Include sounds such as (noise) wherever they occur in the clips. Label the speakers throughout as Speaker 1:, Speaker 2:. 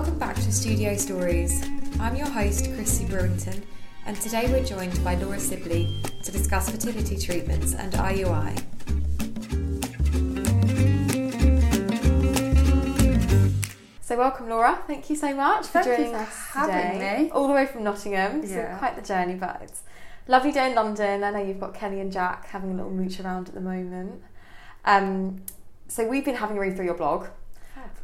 Speaker 1: Welcome back to Studio Stories. I'm your host, Chrissy Brewington, and today we're joined by Laura Sibley to discuss fertility treatments and IUI. So, welcome, Laura. Thank you so much for
Speaker 2: Thank you
Speaker 1: joining
Speaker 2: for
Speaker 1: us
Speaker 2: having
Speaker 1: today.
Speaker 2: me.
Speaker 1: All the way from Nottingham. So,
Speaker 2: Yeah.
Speaker 1: quite the journey, but it's lovely day in London. I know you've got Kelly and Jack having a little mooch around at the moment. Um, so, we've been having a read through your blog,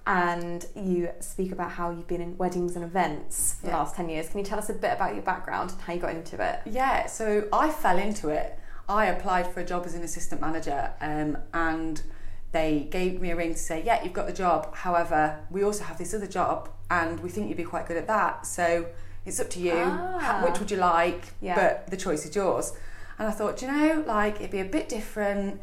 Speaker 1: and you speak about how you've been in weddings and events for the last 10 years. Can you tell us a bit about your background and how you got into it?
Speaker 2: Yeah, so I fell into it. I applied for a job as an assistant manager, um, and they gave me a ring to say, "Yeah, you've got the job. However, we also have this other job, and we think you'd be quite good at that. So it's up to you.
Speaker 1: Ah.
Speaker 2: Which would you like?
Speaker 1: Yeah.
Speaker 2: But the choice is yours." And I thought, "Do you know, like it'd be a bit different.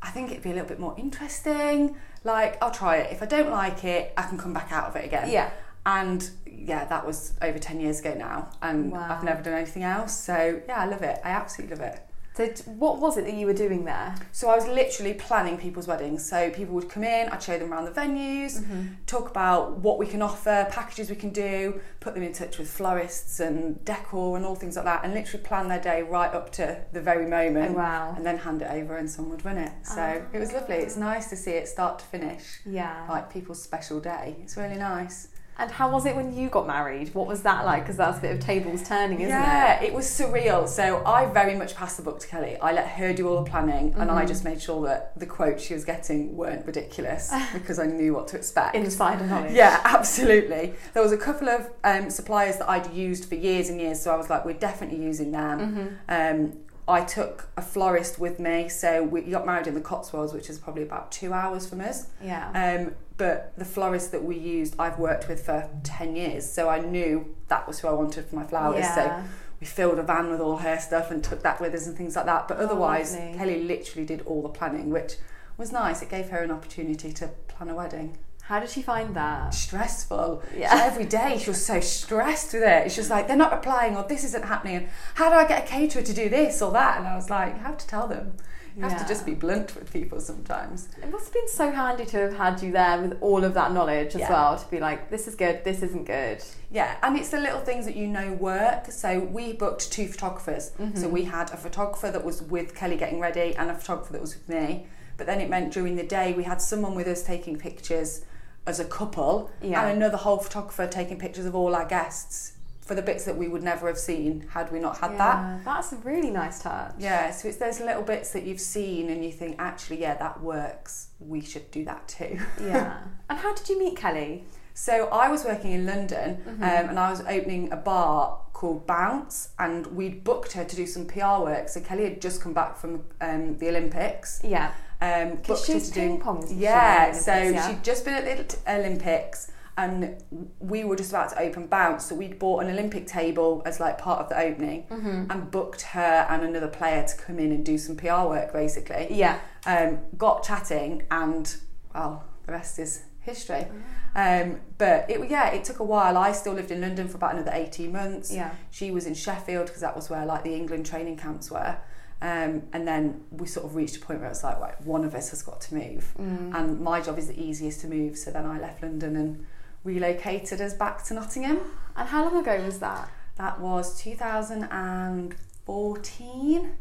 Speaker 2: I think it'd be a little bit more interesting. Like I'll try it. If I don't like it, I can come back out of it again."
Speaker 1: Yeah.
Speaker 2: And yeah, that was over 10 years ago now. And
Speaker 1: Wow.
Speaker 2: I've never done anything else. So yeah, I love it. I absolutely love it.
Speaker 1: So, what was it that you were doing there?
Speaker 2: So I was literally planning people's weddings. So people would come in, I'd show them around the venues,
Speaker 1: Mm-hmm.
Speaker 2: talk about what we can offer, packages we can do, put them in touch with florists and decor and all things like that, and literally plan their day right up to the very moment.
Speaker 1: Oh, wow.
Speaker 2: And then hand it over and someone would run it. So it was lovely. It's nice to see it start to finish.
Speaker 1: Yeah.
Speaker 2: Like people's special day. It's really nice.
Speaker 1: And how was it when you got married? What was that like? Because that's a bit of tables turning, isn't
Speaker 2: yeah,
Speaker 1: it?
Speaker 2: Yeah, it? was surreal. So I very much passed the book to Kelly. I let her do all the planning, and
Speaker 1: Mm-hmm.
Speaker 2: I just made sure that the quotes she was getting weren't ridiculous (laughs) because I knew what to expect.
Speaker 1: Insider knowledge.
Speaker 2: Yeah, (laughs) absolutely. There was a couple of um, suppliers that I'd used for years and years, so I was like, we're definitely using them.
Speaker 1: Mm-hmm.
Speaker 2: Um, I took a florist with me, so we got married in the Cotswolds, which is probably about two hours from us.
Speaker 1: Yeah.
Speaker 2: Um, but the florist that we used, I've worked with for 10 years, so I knew that was who I wanted for my flowers.
Speaker 1: Yeah.
Speaker 2: So we filled a van with all her stuff and took that with us and things like that. But
Speaker 1: Oh,
Speaker 2: otherwise,
Speaker 1: lovely.
Speaker 2: Kelly literally did all the planning, which was nice. It gave her an opportunity to plan a wedding.
Speaker 1: How did she find that?
Speaker 2: Stressful.
Speaker 1: Yeah.
Speaker 2: So every day she was so stressed with it. It's just like, they're not replying or this isn't happening. And how do I get a caterer to do this or that? And I was like, you have to tell them. You have
Speaker 1: Yeah.
Speaker 2: to just be blunt with people sometimes.
Speaker 1: It must have been so handy to have had you there with all of that knowledge as
Speaker 2: Yeah.
Speaker 1: well to be like, this is good, this isn't good.
Speaker 2: Yeah, and it's the little things that you know work. So we booked two photographers.
Speaker 1: Mm-hmm.
Speaker 2: So we had a photographer that was with Kelly getting ready and a photographer that was with me. But then it meant during the day we had someone with us taking pictures as a couple
Speaker 1: Yeah.
Speaker 2: and another whole photographer taking pictures of all our guests for the bits that we would never have seen had we not had that.
Speaker 1: That's a really nice touch.
Speaker 2: Yeah, so it's those little bits that you've seen and you think, actually, yeah, that works. We should do that too.
Speaker 1: Yeah. (laughs) and how did you meet Kelly?
Speaker 2: So I was working in London
Speaker 1: Mm-hmm.
Speaker 2: um, and I was opening a bar called Bounce and we'd booked her to do some PR work. So Kelly had just come back from um, the Olympics.
Speaker 1: Yeah.
Speaker 2: Um, booked her
Speaker 1: she's
Speaker 2: to
Speaker 1: ping
Speaker 2: do
Speaker 1: pong,
Speaker 2: Yeah,
Speaker 1: the
Speaker 2: so
Speaker 1: yeah?
Speaker 2: she'd just been at the Olympics and we were just about to open Bounce. So we'd bought an Olympic table as like part of the opening
Speaker 1: Mm-hmm.
Speaker 2: and booked her and another player to come in and do some PR work basically
Speaker 1: Yeah.
Speaker 2: um, got chatting, and well, the rest is history. Um, but it, yeah, it took a while. I still lived in London for about another eighteen months.
Speaker 1: Yeah.
Speaker 2: She was in Sheffield because that was where like the England training camps were. Um, and then we sort of reached a point where it's like, right, one of us has got to move,
Speaker 1: Mm.
Speaker 2: and my job is the easiest to move. So then I left London and relocated us back to Nottingham.
Speaker 1: And how long ago was that?
Speaker 2: That was 2014.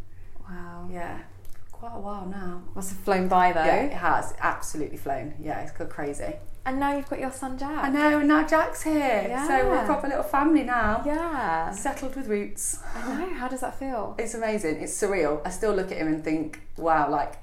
Speaker 1: Wow.
Speaker 2: Yeah, quite a while now.
Speaker 1: Must have flown by though.
Speaker 2: Yeah, it has absolutely flown. Yeah, it's gone crazy.
Speaker 1: And now you've got your son Jack.
Speaker 2: I know, and now Jack's here. So we're
Speaker 1: Yeah.
Speaker 2: a proper little family now.
Speaker 1: Yeah.
Speaker 2: Settled with roots.
Speaker 1: I know. How does that feel? (laughs)
Speaker 2: It's amazing. It's surreal. I still look at him and think, wow, like,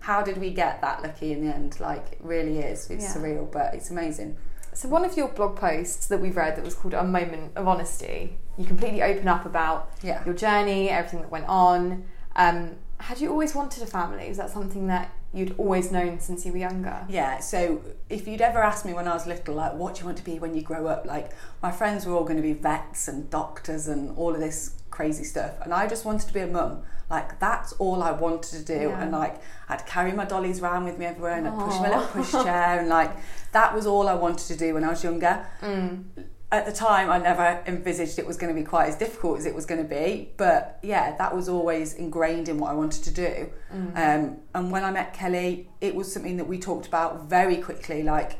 Speaker 2: how did we get that lucky in the end? Like, it really is. It's
Speaker 1: Yeah.
Speaker 2: surreal, but it's amazing.
Speaker 1: So one of your blog posts that we've read that was called A Moment of Honesty, you completely open up about
Speaker 2: Yeah.
Speaker 1: your journey, everything that went on. Um, had you always wanted a family? Was that something that you'd always known since you were younger?
Speaker 2: Yeah, so if you'd ever asked me when I was little, like, what do you want to be when you grow up? Like, my friends were all going to be vets and doctors and all of this crazy stuff. And I just wanted to be a mum. Like, that's all I wanted to do.
Speaker 1: Yeah.
Speaker 2: And, like, I'd carry my dollies around with me everywhere and I'd push my little pushchair. and, like, that was all I wanted to do when I was younger.
Speaker 1: Mm.
Speaker 2: At the time, I never envisaged it was going to be quite as difficult as it was going to be. But yeah, that was always ingrained in what I wanted to do. Um, and when I met Kelly, it was something that we talked about very quickly. Like,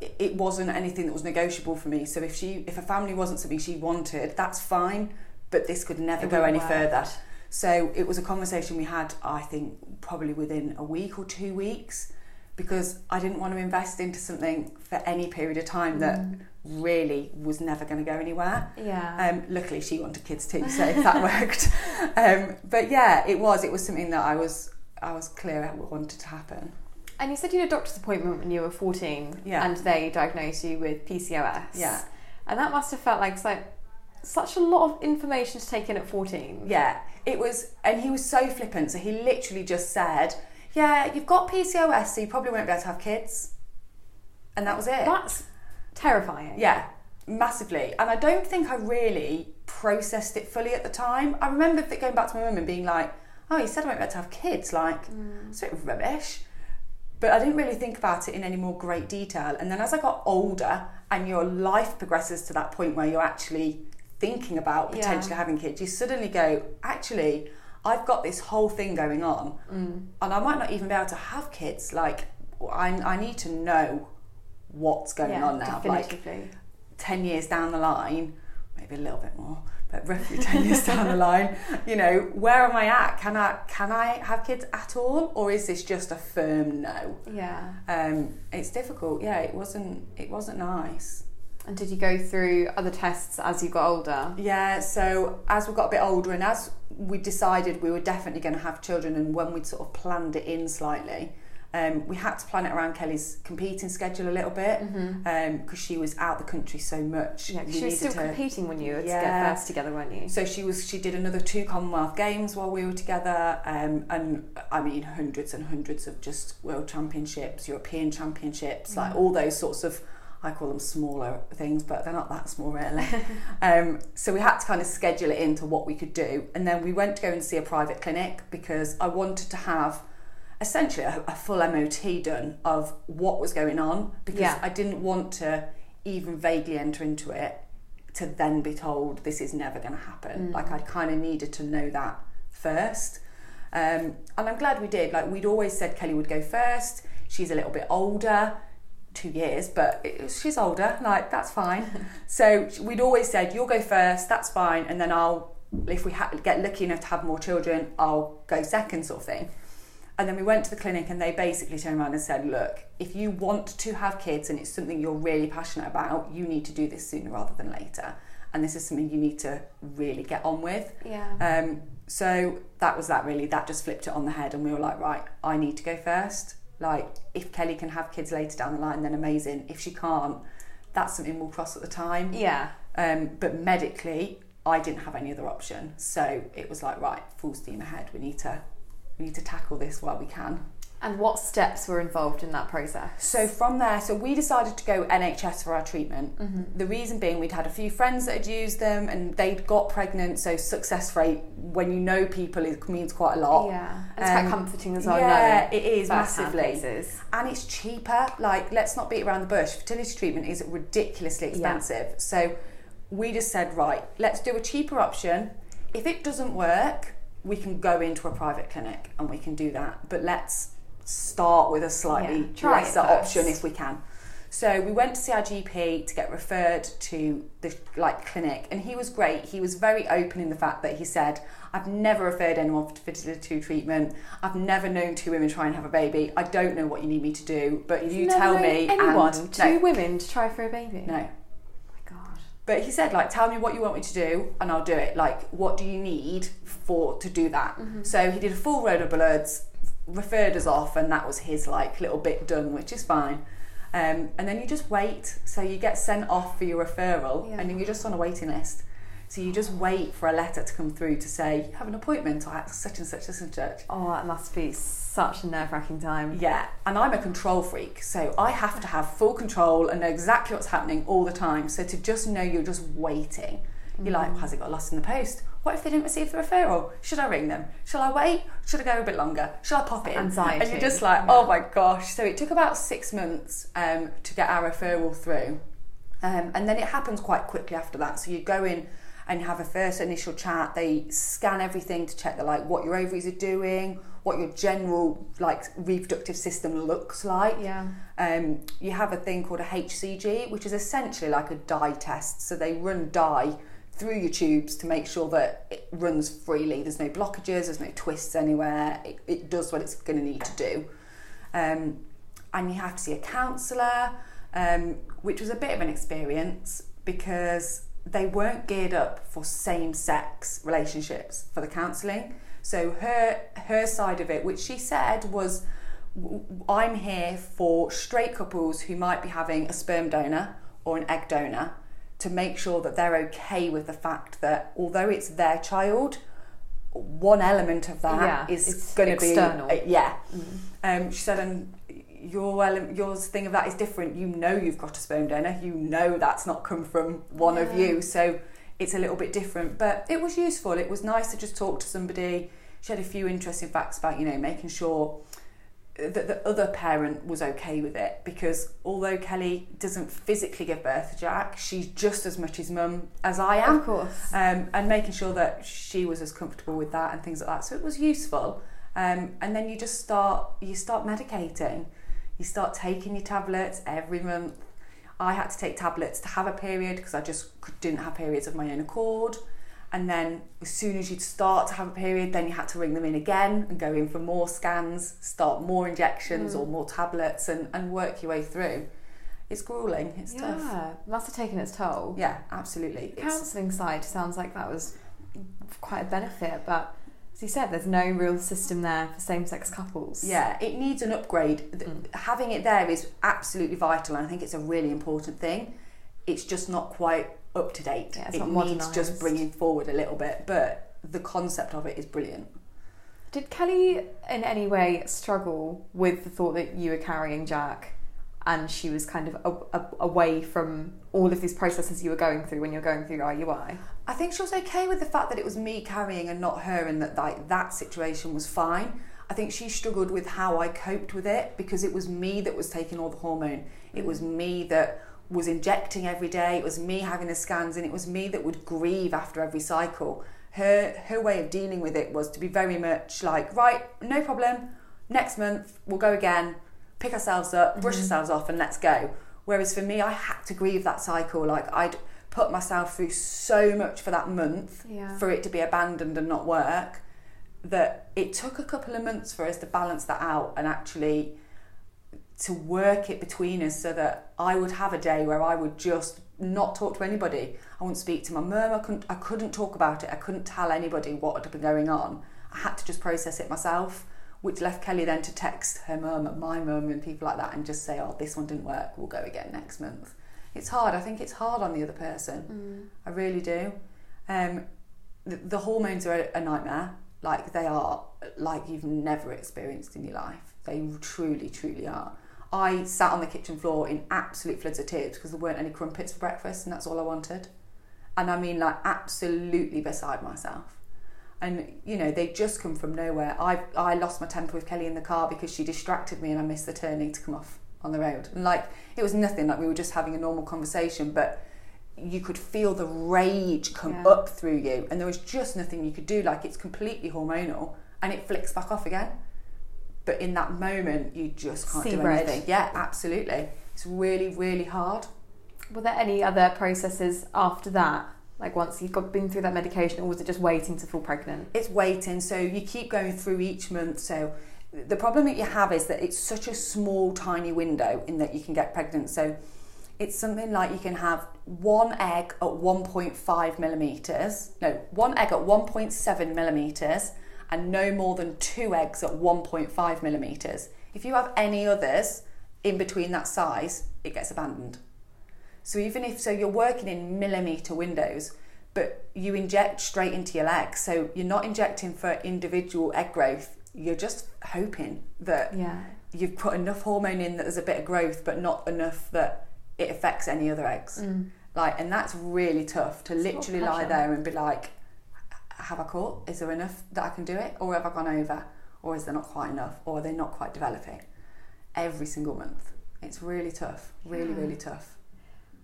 Speaker 2: it- it wasn't anything that was negotiable for me. So if she, if a family wasn't something she wanted, that's fine. But this could never
Speaker 1: It
Speaker 2: go any
Speaker 1: wouldn't
Speaker 2: further. So it was a conversation we had, I think, probably within a week or two weeks, because I didn't want to invest into something for any period of time that
Speaker 1: Mm.
Speaker 2: really was never going to go anywhere.
Speaker 1: Yeah.
Speaker 2: Um, luckily, she wanted kids too, so that (laughs) worked. Um, but yeah, it was. It was something that I was I was clear it wanted to happen.
Speaker 1: and you said you had a doctor's appointment when you were 14
Speaker 2: Yeah.
Speaker 1: and they diagnosed you with PCOS.
Speaker 2: Yeah.
Speaker 1: And that must have felt like so, such a lot of information to take in at 14.
Speaker 2: Yeah, it was, and he was so flippant. So he literally just said, "Yeah, you've got PCOS, so you probably won't be able to have kids," and that was it.
Speaker 1: That's terrifying.
Speaker 2: Yeah, massively. And I don't think I really processed it fully at the time. I remember going back to my mum and being like, oh, he said I won't be able to have kids. Like, mm. it's a bit rubbish. But I didn't really think about it in any more great detail. And then as I got older and your life progresses to that point where you're actually thinking about
Speaker 1: Yeah.
Speaker 2: potentially having kids, you suddenly go, actually, I've got this whole thing going on
Speaker 1: Mm.
Speaker 2: and I might not even be able to have kids. Like, I, I need to know what's going
Speaker 1: Yeah,
Speaker 2: on now. Like, 10 years down the line, maybe a little bit more, but roughly 10 years down the line, (laughs) you know, where am I at? Can I can I have kids at all or is this just a firm no?
Speaker 1: yeah.
Speaker 2: Um, it's difficult. Yeah, it wasn't it wasn't nice.
Speaker 1: And did you go through other tests as you got older?
Speaker 2: Yeah, so as we got a bit older and as we decided we were definitely going to have children and when we'd sort of planned it in slightly, um, we had to plan it around Kelly's competing schedule a little bit
Speaker 1: Mm-hmm.
Speaker 2: because she was out the country so much.
Speaker 1: Yeah,
Speaker 2: We
Speaker 1: she was still
Speaker 2: to-
Speaker 1: competing when you were
Speaker 2: Yeah.
Speaker 1: together, first together, weren't you?
Speaker 2: So she was. She did another two Commonwealth Games while we were together, um, and I mean hundreds and hundreds of just World Championships, European Championships, like
Speaker 1: Mm.
Speaker 2: all those sorts of. I call them smaller things, but they're not that small really. (laughs) um, so we had to kind of schedule it into what we could do, and then we went to go and see a private clinic because I wanted to have essentially a, a full MOT done of what was going on because
Speaker 1: Yeah.
Speaker 2: I didn't want to even vaguely enter into it to then be told this is never going to happen.
Speaker 1: Mm.
Speaker 2: Like I kind of needed to know that first. Um, and I'm glad we did. Like we'd always said Kelly would go first. She's a little bit older, two years, but it, she's older. Like that's fine. (laughs) so we'd always said you'll go first. That's fine, and then I'll if we ha- get lucky enough to have more children, I'll go second, sort of thing. And then we went to the clinic and they basically turned around and said, look, if you want to have kids and it's something you're really passionate about, you need to do this sooner rather than later. And this is something you need to really get on with.
Speaker 1: Yeah.
Speaker 2: Um, so that was that really. That just flipped it on the head and we were like, right, I need to go first. Like, if Kelly can have kids later down the line, then amazing. If she can't, that's something we'll cross at the time.
Speaker 1: yeah.
Speaker 2: Um, but medically, I didn't have any other option. So it was like, right, full steam ahead. We need to we need to tackle this while we can.
Speaker 1: And what steps were involved in that process?
Speaker 2: So from there, so we decided to go NHS for our treatment.
Speaker 1: Mm-hmm.
Speaker 2: The reason being we'd had a few friends that had used them and they'd got pregnant, so success rate when you know people it means quite a lot.
Speaker 1: Yeah. And it's
Speaker 2: Um,
Speaker 1: quite comforting as well.
Speaker 2: yeah, it is massively. and it's cheaper. Like, let's not beat around the bush. Fertility treatment is ridiculously
Speaker 1: Yeah.
Speaker 2: expensive. So we just said, right, let's do a cheaper option. If it doesn't work, we can go into a private clinic and we can do that. But let's start with a slightly
Speaker 1: Yeah,
Speaker 2: lesser option if we can. So we went to see our GP to get referred to the like clinic, and he was great. He was very open in the fact that he said, "I've never referred anyone for fertility treatment. I've never known two women try and have a baby. I don't know what you need me to do, but you
Speaker 1: Never
Speaker 2: tell me."
Speaker 1: Anyone,
Speaker 2: and,
Speaker 1: two
Speaker 2: no,
Speaker 1: women to try for a baby.
Speaker 2: no.
Speaker 1: Oh my god.
Speaker 2: But he said, like, tell me what you want me to do, and I'll do it. Like, what do you need for to do that?
Speaker 1: Mm-hmm.
Speaker 2: So he did a full road of bloods, referred us off, and that was his like little bit done, which is fine. Um, and then you just wait. So you get sent off for your referral,
Speaker 1: Yeah.
Speaker 2: and then you're just on a waiting list. So you just wait for a letter to come through to say you have an appointment or at such and such and such.
Speaker 1: Oh, that must be such a nerve wracking time.
Speaker 2: Yeah, and I'm a control freak, so I have to have full control and know exactly what's happening all the time. So to just know you're just waiting, you're like, has it got lost in the post? What if they didn't receive the referral? Should I ring them? Shall I wait? Should I go a bit longer? Shall I pop in?
Speaker 1: Anxiety.
Speaker 2: And you're just like,
Speaker 1: Yeah.
Speaker 2: oh my gosh. So it took about six months um, to get our referral through. Um, and then it happens quite quickly after that. So you go in and have a first initial chat. They scan everything to check that like what your ovaries are doing, what your general like reproductive system looks like.
Speaker 1: Yeah.
Speaker 2: Um, you have a thing called a HCG, which is essentially like a dye test. So they run dye through your tubes to make sure that it runs freely. There's no blockages, there's no twists anywhere. It, it does what it's going to need to do. Um, and you have to see a counsellor, um, which was a bit of an experience because they weren't geared up for same sex relationships for the counselling. So her her side of it, which she said was, I'm here for straight couples who might be having a sperm donor or an egg donor to make sure that they're okay with the fact that although it's their child, one element of that
Speaker 1: Yeah,
Speaker 2: is going to be
Speaker 1: external.
Speaker 2: uh, yeah. Um, she said, and your ele- yours thing of that is different. You know you've got a sperm donor. You know that's not come from one of you. So it's a little bit different. But it was useful. It was nice to just talk to somebody. She had a few interesting facts about you know making sure that the other parent was okay with it because although Kelly doesn't physically give birth to Jack, she's just as much his mum as I am
Speaker 1: Of course.
Speaker 2: um, and making sure that she was as comfortable with that and things like that. So it was useful. Um, and then you just start you start medicating. You start taking your tablets every month. I had to take tablets to have a period because I just didn't have periods of my own accord. And then as soon as you'd start to have a period, then you had to ring them in again and go in for more scans, start more injections or more tablets and, and work your way through. It's grueling, it's tough.
Speaker 1: Yeah, must have taken its toll.
Speaker 2: Yeah, absolutely.
Speaker 1: The counselling side sounds like that was quite a benefit, but as you said, there's no real system there for same-sex couples.
Speaker 2: Yeah, it needs an upgrade.
Speaker 1: Mm.
Speaker 2: Having it there is absolutely vital, and I think it's a really important thing. It's just not quite up to date.
Speaker 1: Yeah, it's
Speaker 2: it needs just bringing forward a little bit, but the concept of it is brilliant.
Speaker 1: Did Kelly in any way struggle with the thought that you were carrying Jack, and she was kind of a, a, away from all of these processes you were going through when you're going through IUI?
Speaker 2: I think she was okay with the fact that it was me carrying and not her, and that like that situation was fine. I think she struggled with how I coped with it because it was me that was taking all the hormone. It was me that was injecting every day. It was me having the scans, and it was me that would grieve after every cycle. Her her way of dealing with it was to be very much like, right, no problem. Next month we'll go again. Pick ourselves up, brush mm-hmm. ourselves off, and let's go. Whereas for me, I had to grieve that cycle. Like I'd put myself through so much for that month
Speaker 1: Yeah.
Speaker 2: for it to be abandoned and not work that it took a couple of months for us to balance that out and actually to work it between us so that I would have a day where I would just not talk to anybody. I wouldn't speak to my mum. I couldn't, I couldn't talk about it. I couldn't tell anybody what had been going on. I had to just process it myself, which left Kelly then to text her mum and my mum and people like that and just say, oh, this one didn't work. We'll go again next month. It's hard. I think it's hard on the other person. I really do. Um, the, the hormones are a, a nightmare. Like they are like you've never experienced in your life. They truly, truly are. I sat on the kitchen floor in absolute floods of tears because there weren't any crumpets for breakfast, and that's all I wanted. And I mean, like, absolutely beside myself. And you know, they just come from nowhere. I I lost my temper with Kelly in the car because she distracted me, and I missed the turning to come off on the road. And like, it was nothing. Like we were just having a normal conversation, but you could feel the rage come
Speaker 1: Yeah.
Speaker 2: up through you, and there was just nothing you could do. Like it's completely hormonal, and it flicks back off again. But in that moment, you just can't
Speaker 1: See
Speaker 2: do
Speaker 1: red.
Speaker 2: anything. Yeah, absolutely. It's really, really hard.
Speaker 1: Were there any other processes after that? Like once you've got been through that medication, or was it just waiting to fall pregnant?
Speaker 2: It's waiting, so you keep going through each month. So the problem that you have is that it's such a small, tiny window in that you can get pregnant. So it's something like you can have one egg at 1.5 millimeters, no, one egg at 1.7 millimeters, and no more than two eggs at 1.5 millimeters. If you have any others in between that size, it gets abandoned. So even if so, you're working in millimeter windows, but you inject straight into your leg. So you're not injecting for individual egg growth. You're just hoping that
Speaker 1: Yeah.
Speaker 2: you've put enough hormone in that there's a bit of growth, but not enough that it affects any other eggs. Like, and that's really tough to
Speaker 1: Mm. It's a lot of
Speaker 2: literally lie there and be like, have I caught? Is there enough that I can do it, or have I gone over, or is there not quite enough, or are they not quite developing? Every single month, it's really tough. Really,
Speaker 1: Yeah.
Speaker 2: really tough.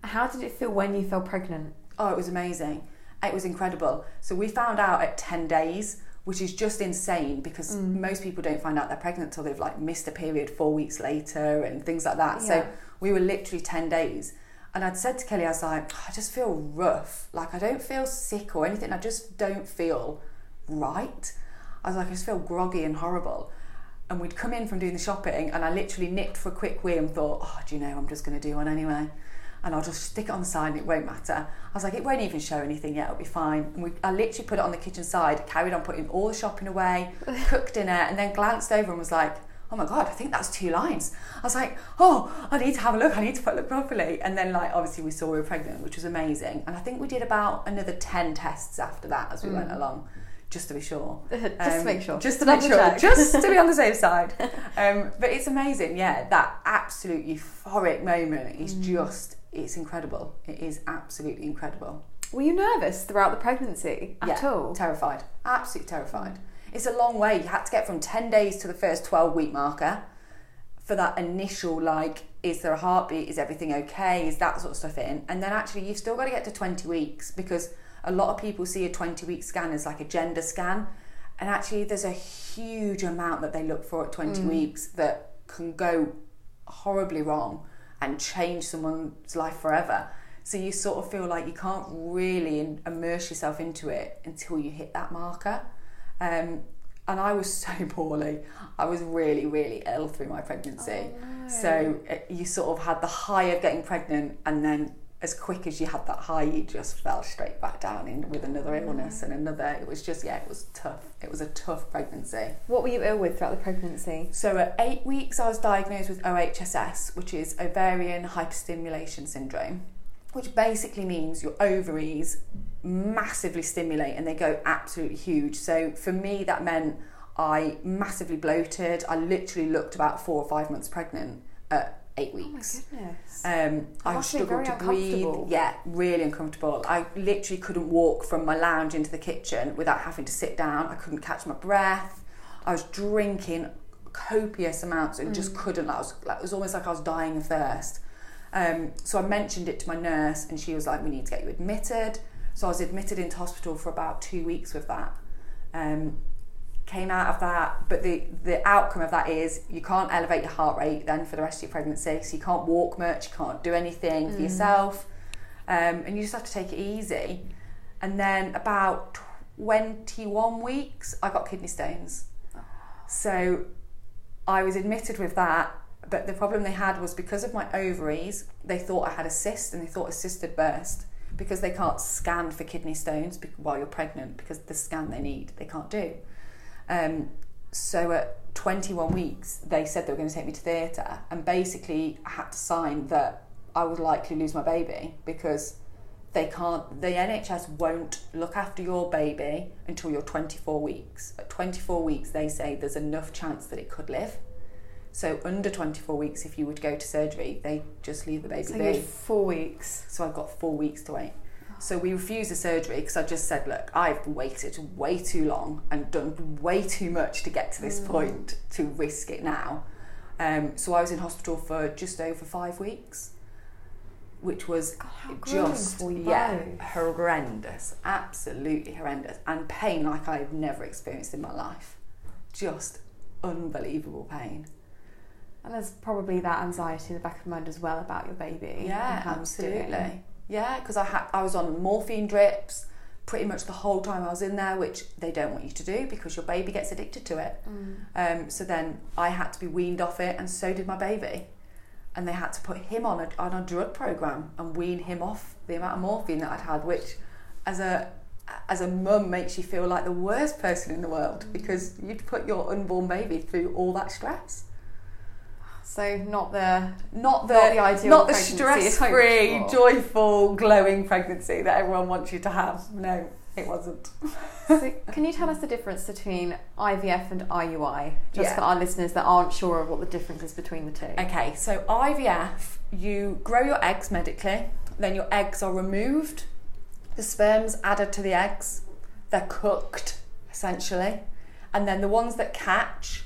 Speaker 1: How did it feel when you fell pregnant?
Speaker 2: Oh, it was amazing. It was incredible. So we found out at 10 days, which is just insane because
Speaker 1: Mm.
Speaker 2: most people don't find out they're pregnant till they've like missed a period four weeks later and things like that.
Speaker 1: Yeah.
Speaker 2: So we were literally 10 days. And I'd said to Kelly, I was like, oh, I just feel rough. Like, I don't feel sick or anything. I just don't feel right. I was like, I just feel groggy and horrible. And we'd come in from doing the shopping, and I literally nipped for a quick wee and thought, oh, do you know, I'm just going to do one anyway. And I'll just stick it on the side and it won't matter. I was like, it won't even show anything yet, it'll be fine. And we, I literally put it on the kitchen side, carried on putting all the shopping away, (laughs) cooked dinner, and then glanced over and was like, oh my God, I think that's two lines. I was like, oh, I need to have a look, I need to put it look properly. And then, like, obviously, we saw we were pregnant, which was amazing. And I think we did about another 10 tests after that as we went along, just to be sure. (laughs)
Speaker 1: just to
Speaker 2: Um,
Speaker 1: make sure.
Speaker 2: Just to
Speaker 1: Double
Speaker 2: make sure.
Speaker 1: check.
Speaker 2: Just to be on the (laughs) safe side. Um, but it's amazing, yeah. That absolute euphoric moment is
Speaker 1: Mm.
Speaker 2: just, it's incredible. It is absolutely incredible.
Speaker 1: Were you nervous throughout the pregnancy at
Speaker 2: yeah,
Speaker 1: all?
Speaker 2: Terrified. Absolutely terrified. It's a long way. You had to get from 10 days to the first 12 week marker for that initial, like, is there a heartbeat? Is everything okay? Is that sort of stuff in? And then actually, you've still got to get to 20 weeks because a lot of people see a 20 week scan as like a gender scan. And actually, there's a huge amount that they look for at 20 mm. weeks that can go horribly wrong and change someone's life forever. So you sort of feel like you can't really immerse yourself into it until you hit that marker. Um, and I was (laughs) so poorly. I was really, really ill through my pregnancy. So uh, you sort of had the high of getting pregnant, and then as quick as you had that high, you just fell straight back down in with another illness and another. It was just yeah, it was tough. It was a tough pregnancy.
Speaker 1: What were you ill with throughout the pregnancy?
Speaker 2: So at eight weeks, I was diagnosed with OHSS, which is ovarian hyperstimulation syndrome, which basically means your ovaries massively stimulate and they go absolutely huge. So for me, that meant I massively bloated. I literally looked about four or five months pregnant at eight
Speaker 1: Oh my
Speaker 2: weeks.
Speaker 1: goodness.
Speaker 2: Um, I struggled to breathe. Yeah, really uncomfortable. I literally couldn't walk from my lounge into the kitchen without having to sit down. I couldn't catch my breath. I was drinking copious amounts and
Speaker 1: Mm.
Speaker 2: just couldn't. I was like, it was almost like I was dying of thirst. Um, so I mentioned it to my nurse, and she was like, "We need to get you admitted." So I was admitted into hospital for about two weeks with that. Um, came out of that, but the the outcome of that is you can't elevate your heart rate then for the rest of your pregnancy. So you can't walk much, you can't do anything for yourself, um, and you just have to take it easy. And then about twenty one weeks, I got kidney stones. So I was admitted with that, but the problem they had was because of my ovaries, they thought I had a cyst and they thought a cyst had burst because they can't scan for kidney stones while you're pregnant because the scan they need they can't do. Um, so at 21 weeks, they said they were going to take me to theatre, and basically I had to sign that I would likely lose my baby because they can't. The NHS won't look after your baby until you're 24 weeks. At 24 weeks, they say there's enough chance that it could live. So under 24 weeks, if you would go to surgery, they just leave the baby
Speaker 1: So
Speaker 2: be.
Speaker 1: four weeks.
Speaker 2: So I've got four weeks to wait. So we refused the surgery because I just said, look, I've waited way too long and done way too much to get to this point to risk it now. Um, so I was in hospital for just over five weeks, which was
Speaker 1: God,
Speaker 2: just yeah
Speaker 1: both.
Speaker 2: horrendous, absolutely horrendous, and pain like I've never experienced in my life. Just unbelievable pain.
Speaker 1: And there's probably that anxiety in the back of your mind as well about your baby.
Speaker 2: Yeah,
Speaker 1: and how it's doing.
Speaker 2: absolutely. Yeah, because I had I was on morphine drips pretty much the whole time I was in there, which they don't want you to do because your baby gets addicted to it. Um, so then I had to be weaned off it, and so did my baby. And they had to put him on a on a drug program and wean him off the amount of morphine that I'd had, which, as a as a mum, makes you feel like the worst person in the world because you'd put your unborn baby through all that stress.
Speaker 1: So not the
Speaker 2: not the,
Speaker 1: Not the ideal
Speaker 2: not the stress-free, joyful, glowing pregnancy that everyone wants you to have. No, it wasn't.
Speaker 1: so can you tell us the difference between IVF and IUI? Just
Speaker 2: Yeah.
Speaker 1: for our listeners that aren't sure of what the difference is between the two.
Speaker 2: Okay, so IVF, you grow your eggs medically, then your eggs are removed, the sperm's added to the eggs, they're cooked essentially, and then the ones that catch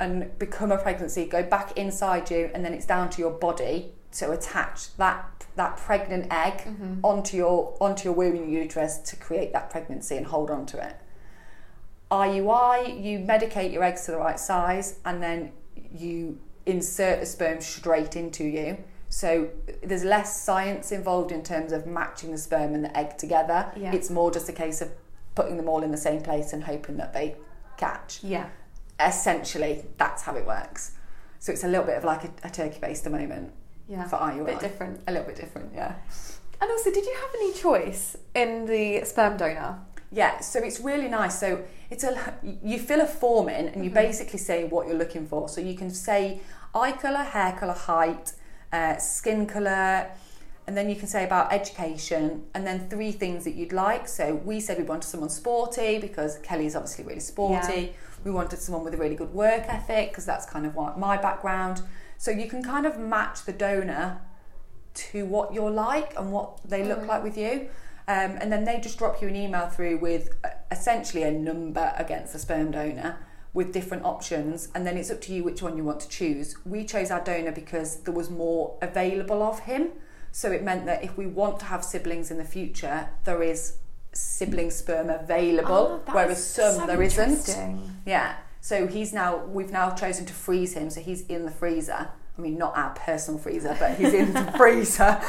Speaker 2: and become a pregnancy go back inside you, and then it's down to your body to attach that that pregnant egg mm-hmm. onto your onto your womb and your uterus to create that pregnancy and hold on to it. IUI, you medicate your eggs to the right size and then you insert the sperm straight into you. So there's less science involved in terms of matching the sperm and the egg together.
Speaker 1: Yeah.
Speaker 2: It's more just a case of putting them all in the same place and hoping that they catch.
Speaker 1: Yeah.
Speaker 2: Essentially, that's how it works. So it's a little bit of like a, a turkey baster moment
Speaker 1: Yeah.
Speaker 2: for IUI.
Speaker 1: A bit different.
Speaker 2: A little bit different, yeah.
Speaker 1: And also, did you have any choice in the sperm donor?
Speaker 2: Yeah, so it's really nice. So it's a you fill a form in and you
Speaker 1: Mhm.
Speaker 2: basically say what you're looking for. So you can say eye colour, hair colour, height, uh, skin colour, and then you can say about education and then three things that you'd like. So we said we wanted someone sporty because Kelly's obviously really sporty. We wanted someone with a really good work ethic because that's kind of what my background. So you can kind of match the donor to what you're like and what they look
Speaker 1: Mm.
Speaker 2: like with you. Um, and then they just drop you an email through with uh, essentially a number against the sperm donor with different options, and then it's up to you which one you want to choose. We chose our donor because there was more available of him, so it meant that if we want to have siblings in the future, there is sibling sperm available,
Speaker 1: ah, Oh,
Speaker 2: whereas some
Speaker 1: so
Speaker 2: there isn't. Yeah. So he's now we've now chosen to freeze him, so he's in the freezer. I mean, not our personal freezer, but he's in the (laughs) freezer.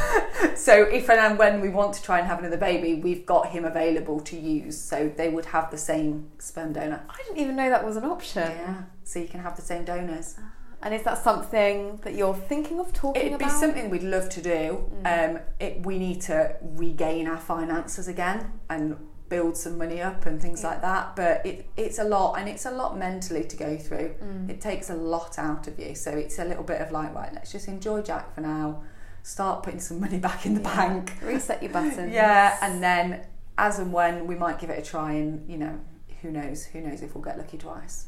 Speaker 2: So if and when we want to try and have another baby, we've got him available to use. So they would have the same sperm donor.
Speaker 1: I didn't even know that was an option.
Speaker 2: Yeah. So you can have the same donors. Ah.
Speaker 1: And is that something that you're thinking of talking about?
Speaker 2: It'd be something we'd love to do.
Speaker 1: Mm.
Speaker 2: Um, it, we need to regain our finances again and build some money up and things
Speaker 1: Yeah.
Speaker 2: like that. But it, it's a lot, and it's a lot mentally to go through.
Speaker 1: Mm.
Speaker 2: It takes a lot out of you. So it's a little bit of like, right, let's just enjoy Jack for now. Start putting some money (laughs) back in the
Speaker 1: Yeah.
Speaker 2: bank.
Speaker 1: Reset your buttons. (laughs)
Speaker 2: Yeah, and then as and when we might give it a try, and you know, who knows? Who knows if we'll get lucky twice?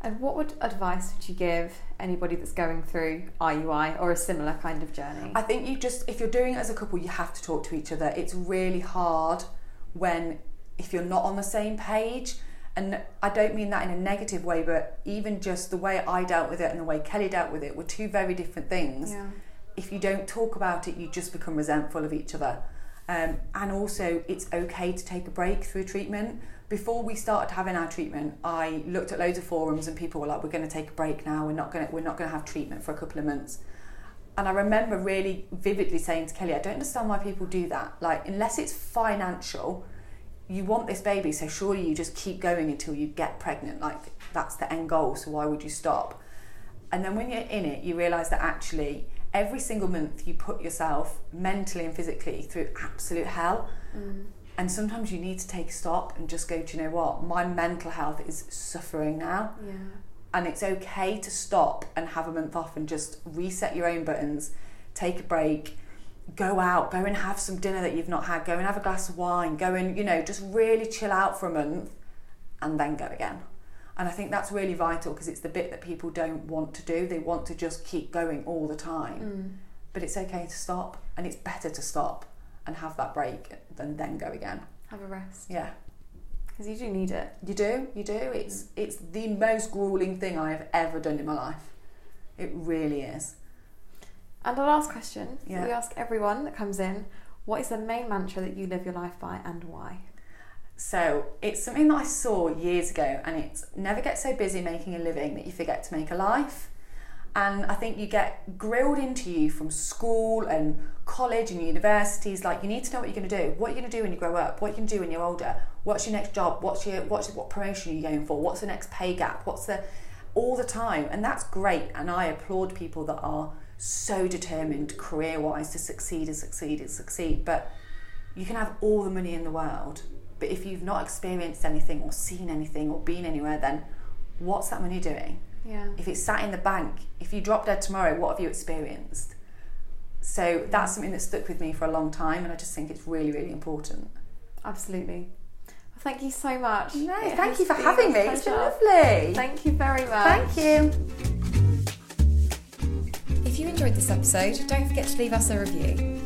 Speaker 1: And what would advice would you give anybody that's going through IUI or a similar kind of journey?
Speaker 2: I think you just, if you're doing it as a couple, you have to talk to each other. It's really hard when, if you're not on the same page. And I don't mean that in a negative way, but even just the way I dealt with it and the way Kelly dealt with it were two very different things.
Speaker 1: yeah.
Speaker 2: If you don't talk about it, you just become resentful of each other. Um, and also, it's okay to take a break through treatment. Before we started having our treatment, I looked at loads of forums and people were like, "We're going to take a break now. We're not going to. We're not going to have treatment for a couple of months." And I remember really vividly saying to Kelly, "I don't understand why people do that. Like, unless it's financial, you want this baby, so surely you just keep going until you get pregnant. Like, that's the end goal. So why would you stop?" And then when you're in it, you realise that actually every single month you put yourself mentally and physically through absolute hell.
Speaker 1: Mm.
Speaker 2: And sometimes you need to take a stop and just go, do you know what? My mental health is suffering now.
Speaker 1: Yeah.
Speaker 2: And it's okay to stop and have a month off and just reset your own buttons, take a break, go out, go and have some dinner that you've not had, go and have a glass of wine, go and, you know, just really chill out for a month and then go again. And I think that's really vital because it's the bit that people don't want to do. They want to just keep going all the time.
Speaker 1: Mm.
Speaker 2: But it's okay to stop and it's better to stop and have that break than then go again.
Speaker 1: Have a rest
Speaker 2: Yeah.
Speaker 1: because you do need it.
Speaker 2: You do, you do. It's it's the most grueling thing I have ever done in my life. It really is.
Speaker 1: And our last question
Speaker 2: Yeah.
Speaker 1: we ask everyone that comes in: What is the main mantra that you live your life by, and why?
Speaker 2: So it's something that I saw years ago, and it's never get so busy making a living that you forget to make a life. And I think you get grilled into you from school and college and universities. Like you need to know what you're going to do. What you're you going to do when you grow up? What are you going to do when you're older? What's your next job? What's your what's what promotion are you going for? What's the next pay gap? What's the all the time? And that's great. And I applaud people that are so determined career wise to succeed and succeed and succeed. But you can have all the money in the world, but if you've not experienced anything or seen anything or been anywhere, then what's that money doing?
Speaker 1: Yeah.
Speaker 2: If it's sat in the bank, if you drop dead tomorrow, what have you experienced? So that's something that stuck with me for a long time, and I just think it's really, really important.
Speaker 1: Absolutely. Well, thank you so much.
Speaker 2: No,
Speaker 1: It
Speaker 2: thank you for
Speaker 1: been
Speaker 2: having
Speaker 1: a
Speaker 2: me. It's been lovely.
Speaker 1: Thank you very much.
Speaker 2: Thank you.
Speaker 3: If you enjoyed this episode, don't forget to leave us a review.